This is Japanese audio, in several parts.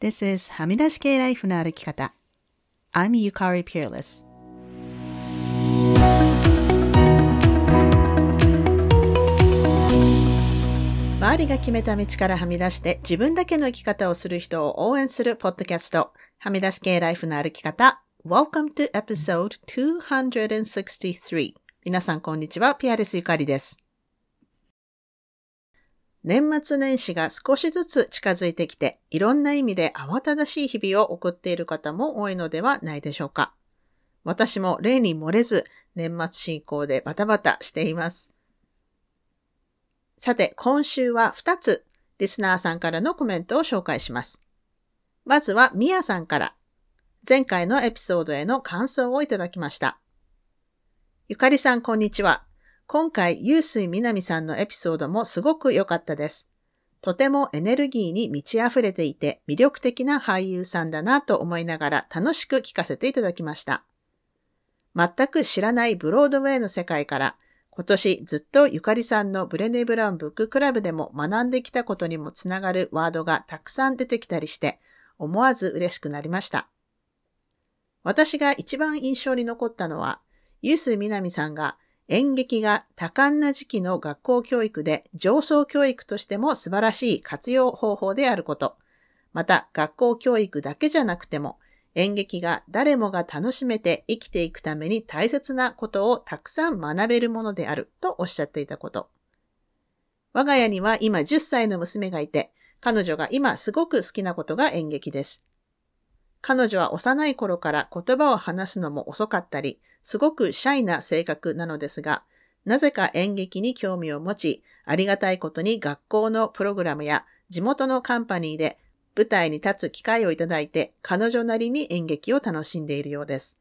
This is はみ出し系ライフの歩き方。I'm Yukari Peerless. 周りが決めた道からはみ出して自分だけの生き方をする人を応援するポッドキャスト、はみ出し系ライフの歩き方。Welcome to episode 263. 皆さんこんにちは、ピアレスゆかりです。年末年始が少しずつ近づいてきて、いろんな意味で慌ただしい日々を送っている方も多いのではないでしょうか。私も例に漏れず、年末進行でバタバタしています。さて、今週は2つ、リスナーさんからのコメントを紹介します。まずは、みやさんから、前回のエピソードへの感想をいただきました。ゆかりさん、こんにちは。今回、ゆうすいみなみさんのエピソードもすごく良かったです。とてもエネルギーに満ち溢れていて魅力的な俳優さんだなと思いながら楽しく聞かせていただきました。全く知らないブロードウェイの世界から今年ずっとゆかりさんのブレネ・ブラウンブッククラブでも学んできたことにもつながるワードがたくさん出てきたりして思わず嬉しくなりました。私が一番印象に残ったのは、ゆうすみなみさんが演劇が多感な時期の学校教育で上層教育としても素晴らしい活用方法であること。また、学校教育だけじゃなくても、演劇が誰もが楽しめて生きていくために大切なことをたくさん学べるものであるとおっしゃっていたこと。我が家には今10歳の娘がいて、彼女が今すごく好きなことが演劇です。彼女は幼い頃から言葉を話すのも遅かったり、すごくシャイな性格なのですが、なぜか演劇に興味を持ち、ありがたいことに学校のプログラムや地元のカンパニーで舞台に立つ機会をいただいて、彼女なりに演劇を楽しんでいるようです。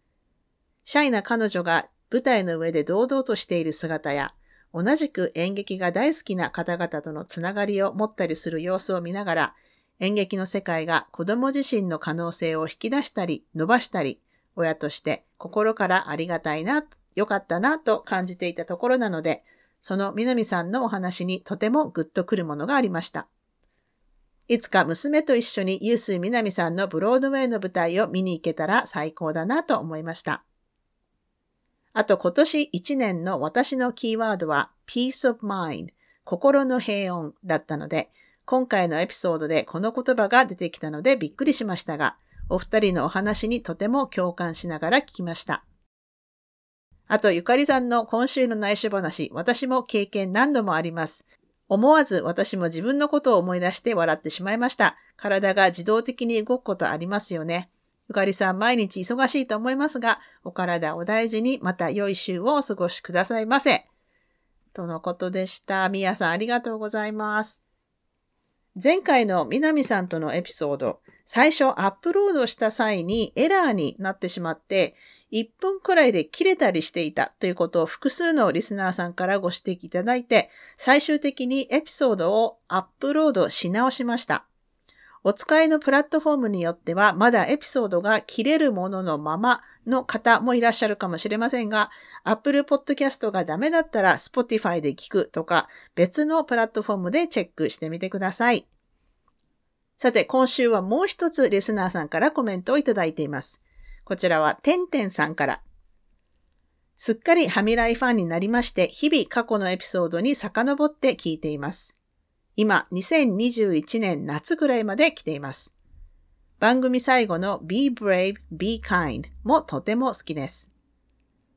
シャイな彼女が舞台の上で堂々としている姿や、同じく演劇が大好きな方々とのつながりを持ったりする様子を見ながら、演劇の世界が子供自身の可能性を引き出したり、伸ばしたり、親として心からありがたいな、良かったなと感じていたところなので、その南さんのお話にとてもグッとくるものがありました。いつか娘と一緒にユース南さんのブロードウェイの舞台を見に行けたら最高だなと思いました。あと今年1年の私のキーワードは peace of mind 心の平穏だったので、今回のエピソードでこの言葉が出てきたのでびっくりしましたが、お二人のお話にとても共感しながら聞きました。あと、ゆかりさんの今週の内緒話、私も経験何度もあります。思わず私も自分のことを思い出して笑ってしまいました。体が自動的に動くことありますよね。ゆかりさん毎日忙しいと思いますが、お体お大事にまた良い週をお過ごしくださいませ。とのことでした。みやさんありがとうございます。前回の南さんとのエピソード、最初アップロードした際にエラーになってしまって、1分くらいで切れたりしていたということを複数のリスナーさんからご指摘いただいて、最終的にエピソードをアップロードし直しました。お使いのプラットフォームによっては、まだエピソードが切れるもののままの方もいらっしゃるかもしれませんが、Apple Podcast がダメだったら Spotify で聞くとか、別のプラットフォームでチェックしてみてください。さて、今週はもう一つリスナーさんからコメントをいただいています。こちらは、てんてんさんから。すっかりハミライファンになりまして、日々過去のエピソードに遡って聞いています。今、2021年夏くらいまで来ています。番組最後の Be Brave, Be Kind もとても好きです。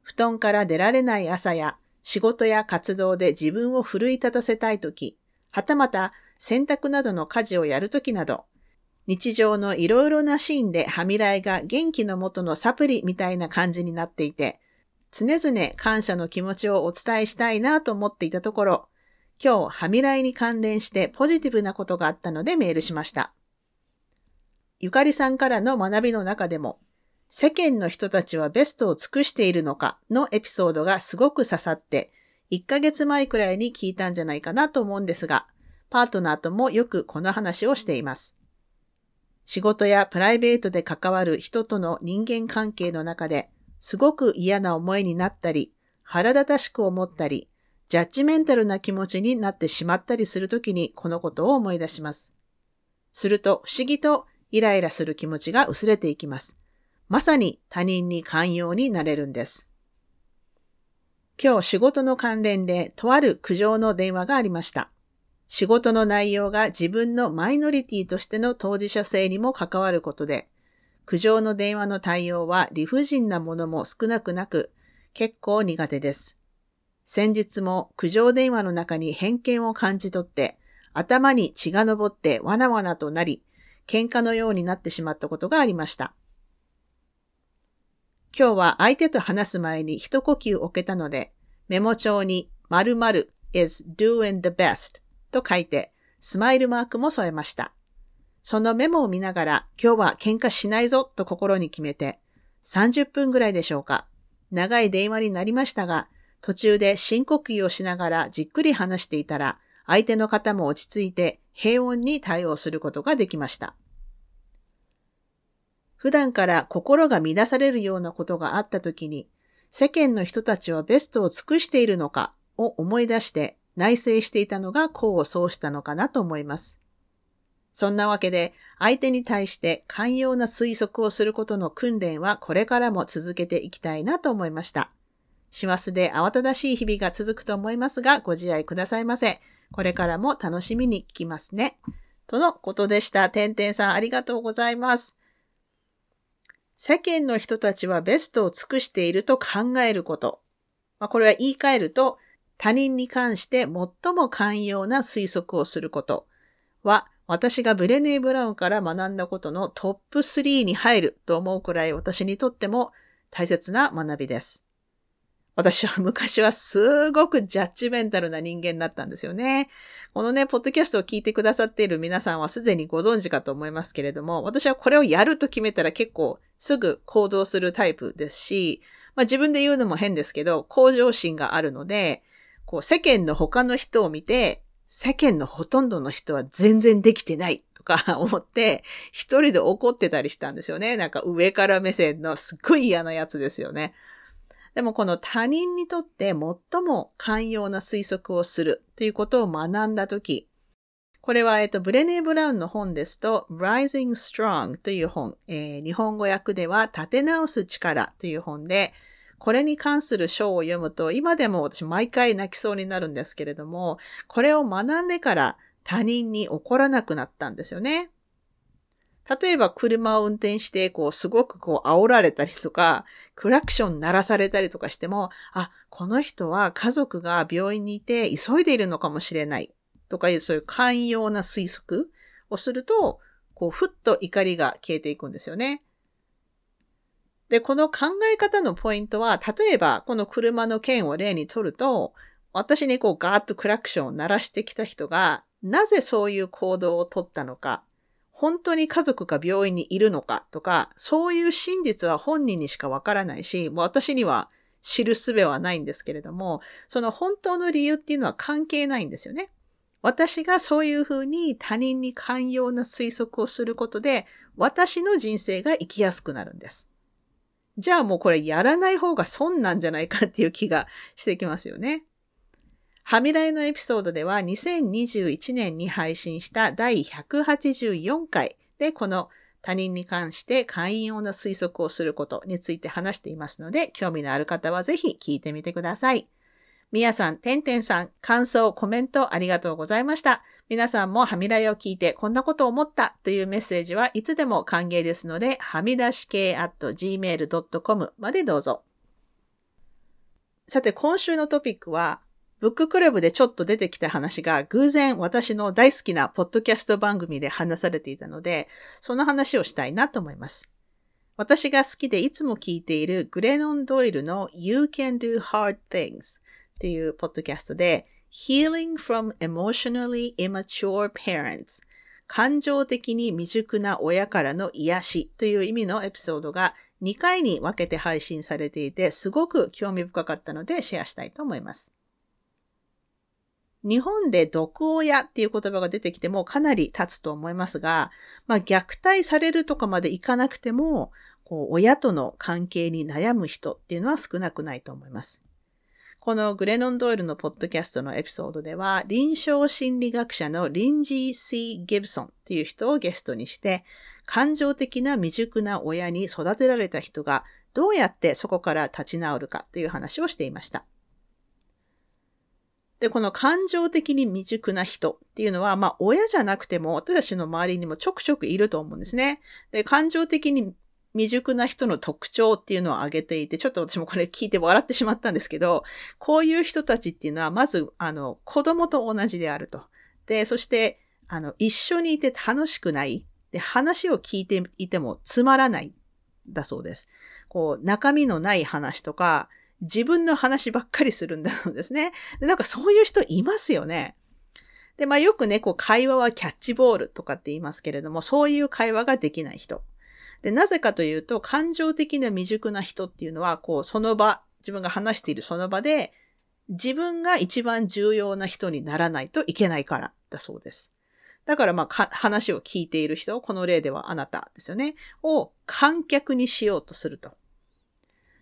布団から出られない朝や仕事や活動で自分を奮い立たせたいとき、はたまた洗濯などの家事をやるときなど、日常のいろいろなシーンではみらいが元気のもとのサプリみたいな感じになっていて、常々感謝の気持ちをお伝えしたいなと思っていたところ、今日、はみらいに関連してポジティブなことがあったのでメールしました。ゆかりさんからの学びの中でも、世間の人たちはベストを尽くしているのかのエピソードがすごく刺さって、1ヶ月前くらいに聞いたんじゃないかなと思うんですが、パートナーともよくこの話をしています。仕事やプライベートで関わる人との人間関係の中で、すごく嫌な思いになったり、腹立たしく思ったり、ジャッジメンタルな気持ちになってしまったりするときにこのことを思い出します。すると不思議とイライラする気持ちが薄れていきます。まさに他人に寛容になれるんです。今日仕事の関連でとある苦情の電話がありました。仕事の内容が自分のマイノリティとしての当事者性にも関わることで、苦情の電話の対応は理不尽なものも少なくなく、結構苦手です。先日も苦情電話の中に偏見を感じ取って、頭に血が昇ってわなわなとなり、喧嘩のようになってしまったことがありました。今日は相手と話す前に一呼吸置けたので、メモ帳に〇〇 is doing the best と書いて、スマイルマークも添えました。そのメモを見ながら、今日は喧嘩しないぞと心に決めて、30分ぐらいでしょうか。長い電話になりましたが、途中で深呼吸をしながらじっくり話していたら、相手の方も落ち着いて平穏に対応することができました。普段から心が乱されるようなことがあった時に、世間の人たちはベストを尽くしているのかを思い出して内省していたのが功を奏したのかなと思います。そんなわけで、相手に対して寛容な推測をすることの訓練はこれからも続けていきたいなと思いました。師走で慌ただしい日々が続くと思いますが、ご自愛くださいませ。これからも楽しみに聞きますね。とのことでした。てんてんさんありがとうございます。世間の人たちはベストを尽くしていると考えること。まあ、これは言い換えると、他人に関して最も寛容な推測をすることは、私がブレネー・ブラウンから学んだことのトップ3に入ると思うくらい私にとっても大切な学びです。私は昔はすごくジャッジメンタルな人間だったんですよね。このね、ポッドキャストを聞いてくださっている皆さんはすでにご存知かと思いますけれども、私はこれをやると決めたら結構すぐ行動するタイプですし、まあ自分で言うのも変ですけど、向上心があるので、こう世間の他の人を見て、世間のほとんどの人は全然できてないとか 思って、一人で怒ってたりしたんですよね。なんか上から目線のすっごい嫌なやつですよね。でもこの他人にとって最も寛容な推測をするということを学んだとき、これは、えっと、ブレネー・ブラウンの本ですと、Rising Strong という本、えー、日本語訳では、立て直す力という本で、これに関する章を読むと、今でも私毎回泣きそうになるんですけれども、これを学んでから他人に怒らなくなったんですよね。例えば車を運転して、こう、すごくこう、煽られたりとか、クラクション鳴らされたりとかしても、あ、この人は家族が病院にいて急いでいるのかもしれない。とかいう、そういう寛容な推測をすると、こう、ふっと怒りが消えていくんですよね。で、この考え方のポイントは、例えば、この車の件を例にとると、私にこうガーッとクラクションを鳴らしてきた人が、なぜそういう行動をとったのか、本当に家族が病院にいるのかとか、そういう真実は本人にしかわからないし、もう私には知る術はないんですけれども、その本当の理由っていうのは関係ないんですよね。私がそういうふうに他人に寛容な推測をすることで、私の人生が生きやすくなるんです。じゃあもうこれやらない方が損なんじゃないかっていう気がしてきますよね。はみらいのエピソードでは2021年に配信した第184回でこの他人に関して寛容な推測をすることについて話していますので、興味のある方はぜひ聞いてみてください。みやさん、てんてんさん、感想、コメントありがとうございました。皆さんもはみらいを聞いてこんなことを思ったというメッセージはいつでも歓迎ですので、はみ出し系 at gmail.com までどうぞ。さて、今週のトピックは、ブッククラブでちょっと出てきた話が偶然私の大好きなポッドキャスト番組で話されていたので、その話をしたいなと思います。私が好きでいつも聞いているグレノン・ドイルの You Can Do Hard Things っていうポッドキャストで Healing from Emotionally Immature Parents 感情的に未熟な親からの癒しという意味のエピソードが2回に分けて配信されていてすごく興味深かったのでシェアしたいと思います。日本で毒親っていう言葉が出てきてもかなり経つと思いますが、まあ虐待されるとかまでいかなくても、こう親との関係に悩む人っていうのは少なくないと思います。このグレノン・ドイルのポッドキャストのエピソードでは、臨床心理学者のリンジー・シー・ギブソンっていう人をゲストにして、感情的な未熟な親に育てられた人がどうやってそこから立ち直るかという話をしていました。で、この感情的に未熟な人っていうのは、まあ、親じゃなくても、私たちの周りにもちょくちょくいると思うんですね。で、感情的に未熟な人の特徴っていうのを挙げていて、ちょっと私もこれ聞いて笑ってしまったんですけど、こういう人たちっていうのは、まず、あの、子供と同じであると。で、そして、あの、一緒にいて楽しくない。で、話を聞いていてもつまらない。だそうです。こう、中身のない話とか、自分の話ばっかりするんだそうですね。で、なんかそういう人いますよね。で、まあよくね、こう会話はキャッチボールとかって言いますけれども、そういう会話ができない人。で、なぜかというと、感情的な未熟な人っていうのは、こう、その場、自分が話しているその場で、自分が一番重要な人にならないといけないからだそうです。だからまあ話を聞いている人、この例ではあなたですよね、を観客にしようとすると。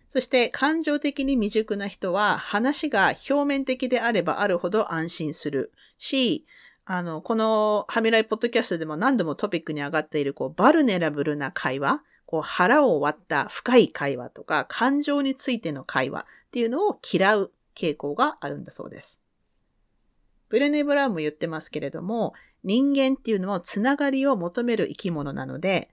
そして感情的に未熟な人は話が表面的であればあるほど安心するし、あの、このハミライポッドキャストでも何度もトピックに上がっている、こう、バルネラブルな会話、こう、腹を割った深い会話とか、感情についての会話っていうのを嫌う傾向があるんだそうです。ブルネ・ブラウンも言ってますけれども、人間っていうのはつながりを求める生き物なので、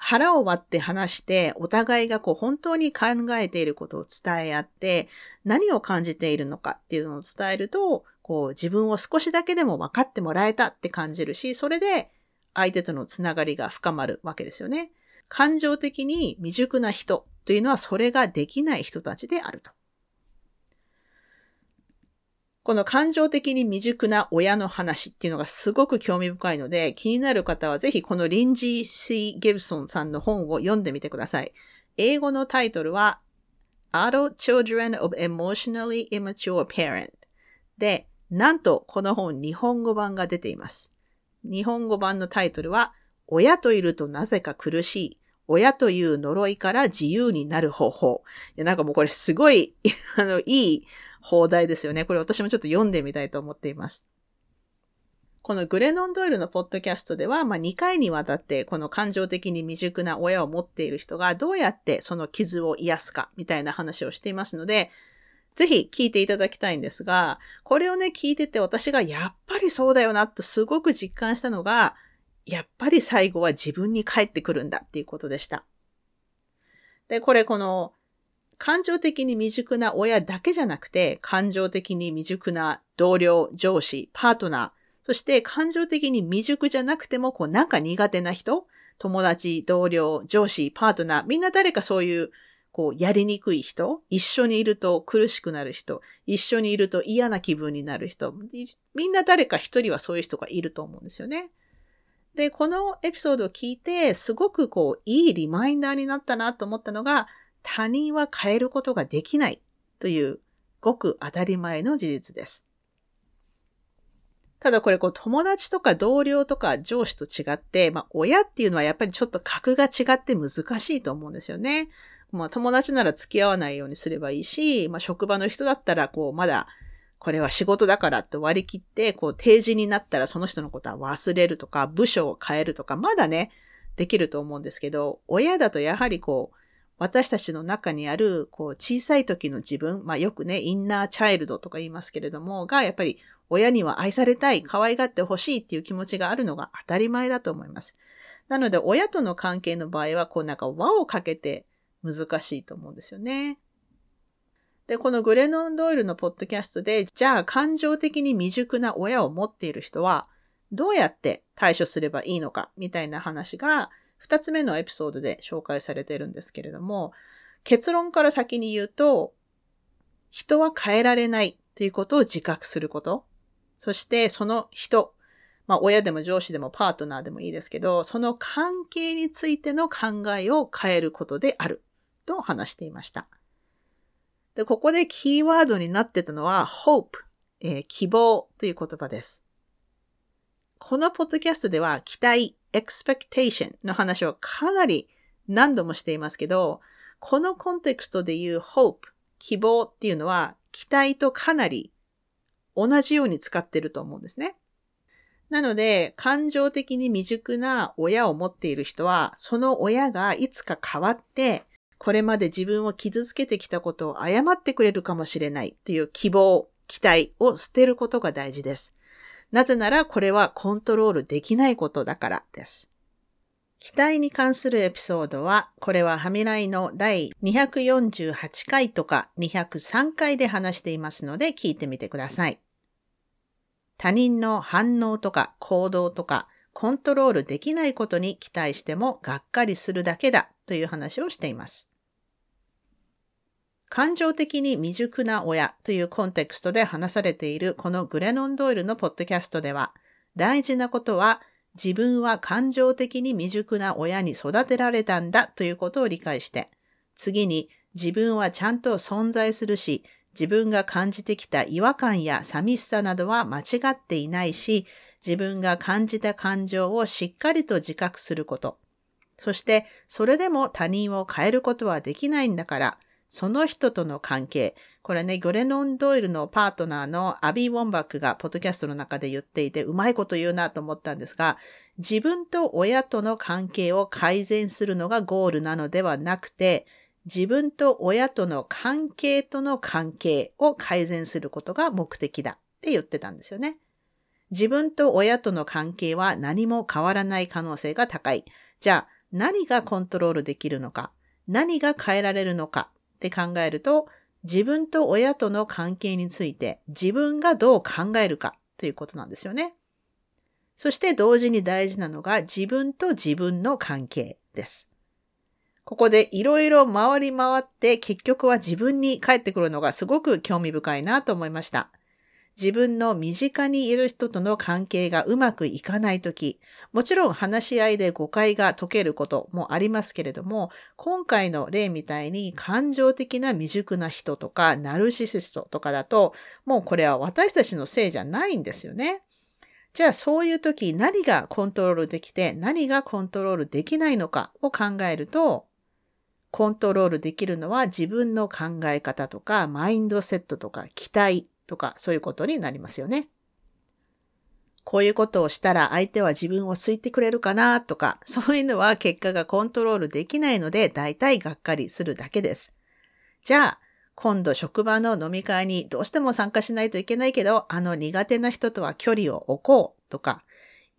腹を割って話して、お互いがこう本当に考えていることを伝え合って、何を感じているのかっていうのを伝えると、こう自分を少しだけでも分かってもらえたって感じるし、それで相手とのつながりが深まるわけですよね。感情的に未熟な人というのはそれができない人たちであると。この感情的に未熟な親の話っていうのがすごく興味深いので、気になる方はぜひこのリンジー・シー・ギブソンさんの本を読んでみてください。英語のタイトルは Adult Children of Emotionally Immature Parent で、なんと、この本、日本語版が出ています。日本語版のタイトルは、親といるとなぜか苦しい。親という呪いから自由になる方法。いや、なんかもうこれすごい、あの、いい放題ですよね。これ私もちょっと読んでみたいと思っています。このグレノン・ドイルのポッドキャストでは、まあ、2回にわたってこの感情的に未熟な親を持っている人がどうやってその傷を癒すかみたいな話をしていますので、ぜひ聞いていただきたいんですが、これをね、聞いてて私がやっぱりそうだよなとすごく実感したのが、やっぱり最後は自分に返ってくるんだっていうことでした。で、これこの、感情的に未熟な親だけじゃなくて、感情的に未熟な同僚、上司、パートナー、そして感情的に未熟じゃなくても、こうなんか苦手な人、友達、同僚、上司、パートナー、みんな誰かそういうこう、やりにくい人、一緒にいると苦しくなる人、一緒にいると嫌な気分になる人、みんな誰か一人はそういう人がいると思うんですよね。で、このエピソードを聞いて、すごくこう、いいリマインダーになったなと思ったのが、他人は変えることができないという、ごく当たり前の事実です。ただこれこう友達とか同僚とか上司と違って、まあ親っていうのはやっぱりちょっと格が違って難しいと思うんですよね。まあ友達なら付き合わないようにすればいいし、まあ職場の人だったらこうまだこれは仕事だからって割り切って、こう定時になったらその人のことは忘れるとか、部署を変えるとか、まだね、できると思うんですけど、親だとやはりこう、私たちの中にある、こう、小さい時の自分、まあよくね、インナーチャイルドとか言いますけれども、が、やっぱり親には愛されたい、可愛がってほしいっていう気持ちがあるのが当たり前だと思います。なので、親との関係の場合は、こうなんか輪をかけて難しいと思うんですよね。で、このグレノン・ドイルのポッドキャストで、じゃあ感情的に未熟な親を持っている人は、どうやって対処すればいいのか、みたいな話が、二つ目のエピソードで紹介されているんですけれども、結論から先に言うと、人は変えられないということを自覚すること。そしてその人、まあ親でも上司でもパートナーでもいいですけど、その関係についての考えを変えることであると話していました。で、ここでキーワードになってたのは hope、えー、希望という言葉です。このポッドキャストでは期待、expectation の話をかなり何度もしていますけど、このコンテクストで言う hope、希望っていうのは期待とかなり同じように使ってると思うんですね。なので、感情的に未熟な親を持っている人は、その親がいつか変わって、これまで自分を傷つけてきたことを謝ってくれるかもしれないっていう希望、期待を捨てることが大事です。なぜならこれはコントロールできないことだからです。期待に関するエピソードは、これはハミライの第248回とか203回で話していますので聞いてみてください。他人の反応とか行動とかコントロールできないことに期待してもがっかりするだけだという話をしています。感情的に未熟な親というコンテクストで話されているこのグレノンドイルのポッドキャストでは、大事なことは自分は感情的に未熟な親に育てられたんだということを理解して、次に自分はちゃんと存在するし、自分が感じてきた違和感や寂しさなどは間違っていないし、自分が感じた感情をしっかりと自覚すること。そして、それでも他人を変えることはできないんだから、その人との関係。これね、ゴレノン・ドイルのパートナーのアビー・ウォンバックがポッドキャストの中で言っていて、うまいこと言うなと思ったんですが、自分と親との関係を改善するのがゴールなのではなくて、自分と親との関係との関係を改善することが目的だって言ってたんですよね。自分と親との関係は何も変わらない可能性が高い。じゃあ何がコントロールできるのか？何が変えられるのか？って考えると、自分と親との関係について自分がどう考えるかということなんですよね。そして同時に大事なのが自分と自分の関係です。ここでいろいろ回り回って結局は自分に返ってくるのがすごく興味深いなと思いました。自分の身近にいる人との関係がうまくいかないとき、もちろん話し合いで誤解が解けることもありますけれども、今回の例みたいに感情的な未熟な人とか、ナルシシストとかだと、もうこれは私たちのせいじゃないんですよね。じゃあそういう時何がコントロールできて何がコントロールできないのかを考えると、コントロールできるのは自分の考え方とかマインドセットとか期待とかそういうことになりますよね。こういうことをしたら相手は自分を好いてくれるかなとか、そういうのは結果がコントロールできないので大体がっかりするだけです。じゃあ、今度職場の飲み会にどうしても参加しないといけないけど、あの苦手な人とは距離を置こうとか、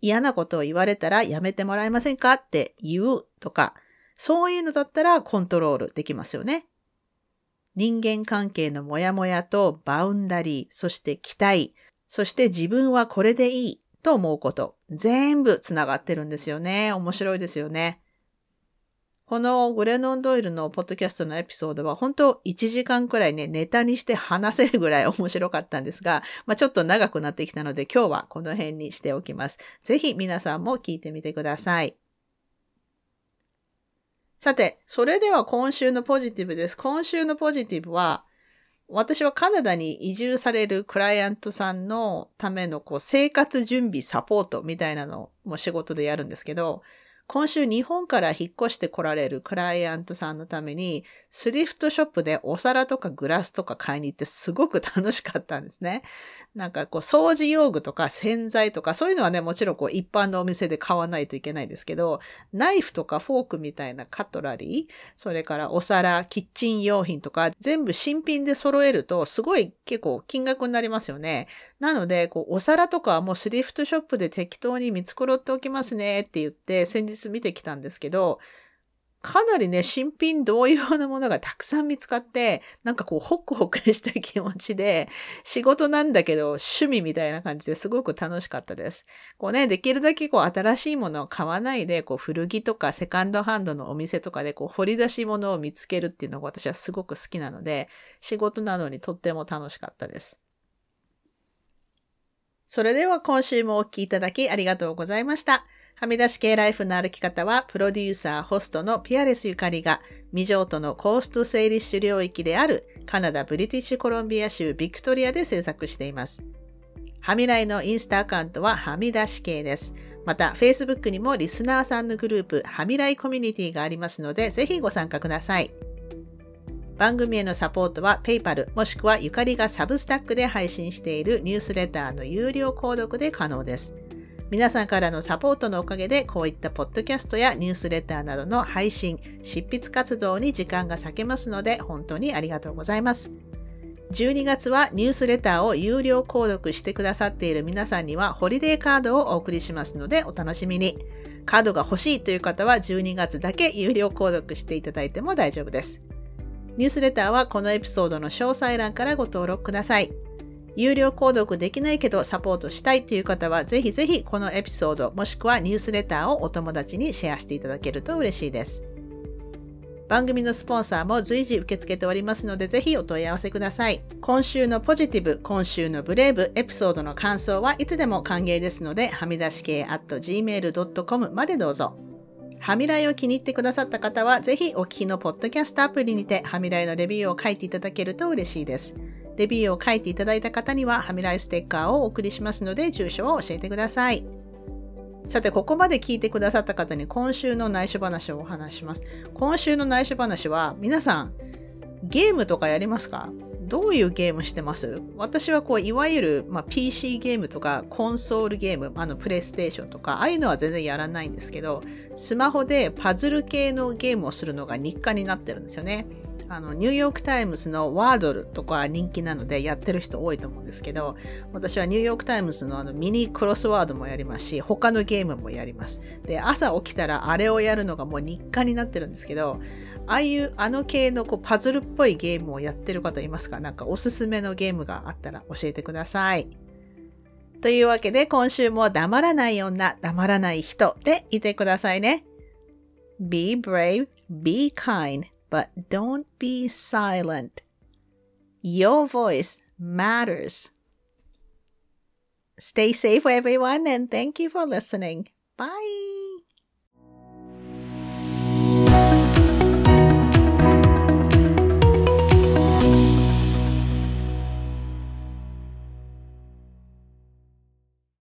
嫌なことを言われたらやめてもらえませんかって言うとか、そういうのだったらコントロールできますよね。人間関係のモヤモヤとバウンダリー、そして期待、そして自分はこれでいいと思うこと、全部つながってるんですよね。面白いですよね。このグレノン・ドイルのポッドキャストのエピソードは本当1時間くらいね、ネタにして話せるぐらい 面白かったんですが、まあ、ちょっと長くなってきたので今日はこの辺にしておきます。ぜひ皆さんも聞いてみてください。さて、それでは今週のポジティブです。今週のポジティブは、私はカナダに移住されるクライアントさんのためのこう生活準備サポートみたいなのも仕事でやるんですけど、今週日本から引っ越して来られるクライアントさんのために、スリフトショップでお皿とかグラスとか買いに行ってすごく楽しかったんですね。なんかこう掃除用具とか洗剤とかそういうのはね、もちろんこう一般のお店で買わないといけないですけど、ナイフとかフォークみたいなカトラリー、それからお皿、キッチン用品とか全部新品で揃えるとすごい結構金額になりますよね。なので、こうお皿とかはもうスリフトショップで適当に見繕っておきますねって言って先日見てきたんですけど、かなりね、新品同様のものがたくさん見つかって、なんかこう、ホクホクした気持ちで、仕事なんだけど、趣味みたいな感じですごく楽しかったです。こうね、できるだけこう、新しいものを買わないで、こう、古着とかセカンドハンドのお店とかで、こう、掘り出し物を見つけるっていうのが私はすごく好きなので、仕事なのにとっても楽しかったです。それでは今週もお聴きいただきありがとうございました。はみ出し系ライフの歩き方は、プロデューサー、ホストのピアレスゆかりが、未譲渡のコーストセイリッシュ領域であるカナダ・ブリティッシュコロンビア州ビクトリアで制作しています。はみらいのインスタアカウントははみ出し系です。また、Facebook にもリスナーさんのグループ、はみらいコミュニティがありますので、ぜひご参加ください。番組へのサポートは PayPal もしくはゆかりがサブスタックで配信しているニュースレターの有料購読で可能です。皆さんからのサポートのおかげでこういったポッドキャストやニュースレターなどの配信、執筆活動に時間が割けますので本当にありがとうございます。12月はニュースレターを有料購読してくださっている皆さんにはホリデーカードをお送りしますのでお楽しみに。カードが欲しいという方は12月だけ有料購読していただいても大丈夫です。ニュースレターはこのエピソードの詳細欄からご登録ください。有料購読できないけどサポートしたいという方はぜひぜひこのエピソードもしくはニュースレターをお友達にシェアしていただけると嬉しいです。番組のスポンサーも随時受け付けておりますのでぜひお問い合わせください。今週のポジティブ、今週のブレイブ、エピソードの感想はいつでも歓迎ですのではみ出し系 at gmail.com までどうぞ。はみらいを気に入ってくださった方は、ぜひお聞きのポッドキャストアプリにて、はみらいのレビューを書いていただけると嬉しいです。レビューを書いていただいた方には、はみらいステッカーをお送りしますので、住所を教えてください。さて、ここまで聞いてくださった方に今週の内緒話をお話します。今週の内緒話は、皆さん、ゲームとかやりますか？どういうゲームしてます？私はこう、いわゆる、まあ、PC ゲームとかコンソールゲーム、あの、プレイステーションとか、ああいうのは全然やらないんですけど、スマホでパズル系のゲームをするのが日課になってるんですよね。あの、ニューヨークタイムズの Wordle とか人気なのでやってる人多いと思うんですけど、私はニューヨークタイムズのあのミニクロスワードもやりますし、他のゲームもやります。で、朝起きたらあれをやるのがもう日課になってるんですけど、ああいう、あの系のこうパズルっぽいゲームをやってる方いますか？なんかおすすめのゲームがあったら教えてください。というわけで今週も黙らない女、黙らない人でいてくださいね。Be brave, be kind. But don't be silent. Your voice matters. Stay safe, everyone, and thank you for listening. Bye.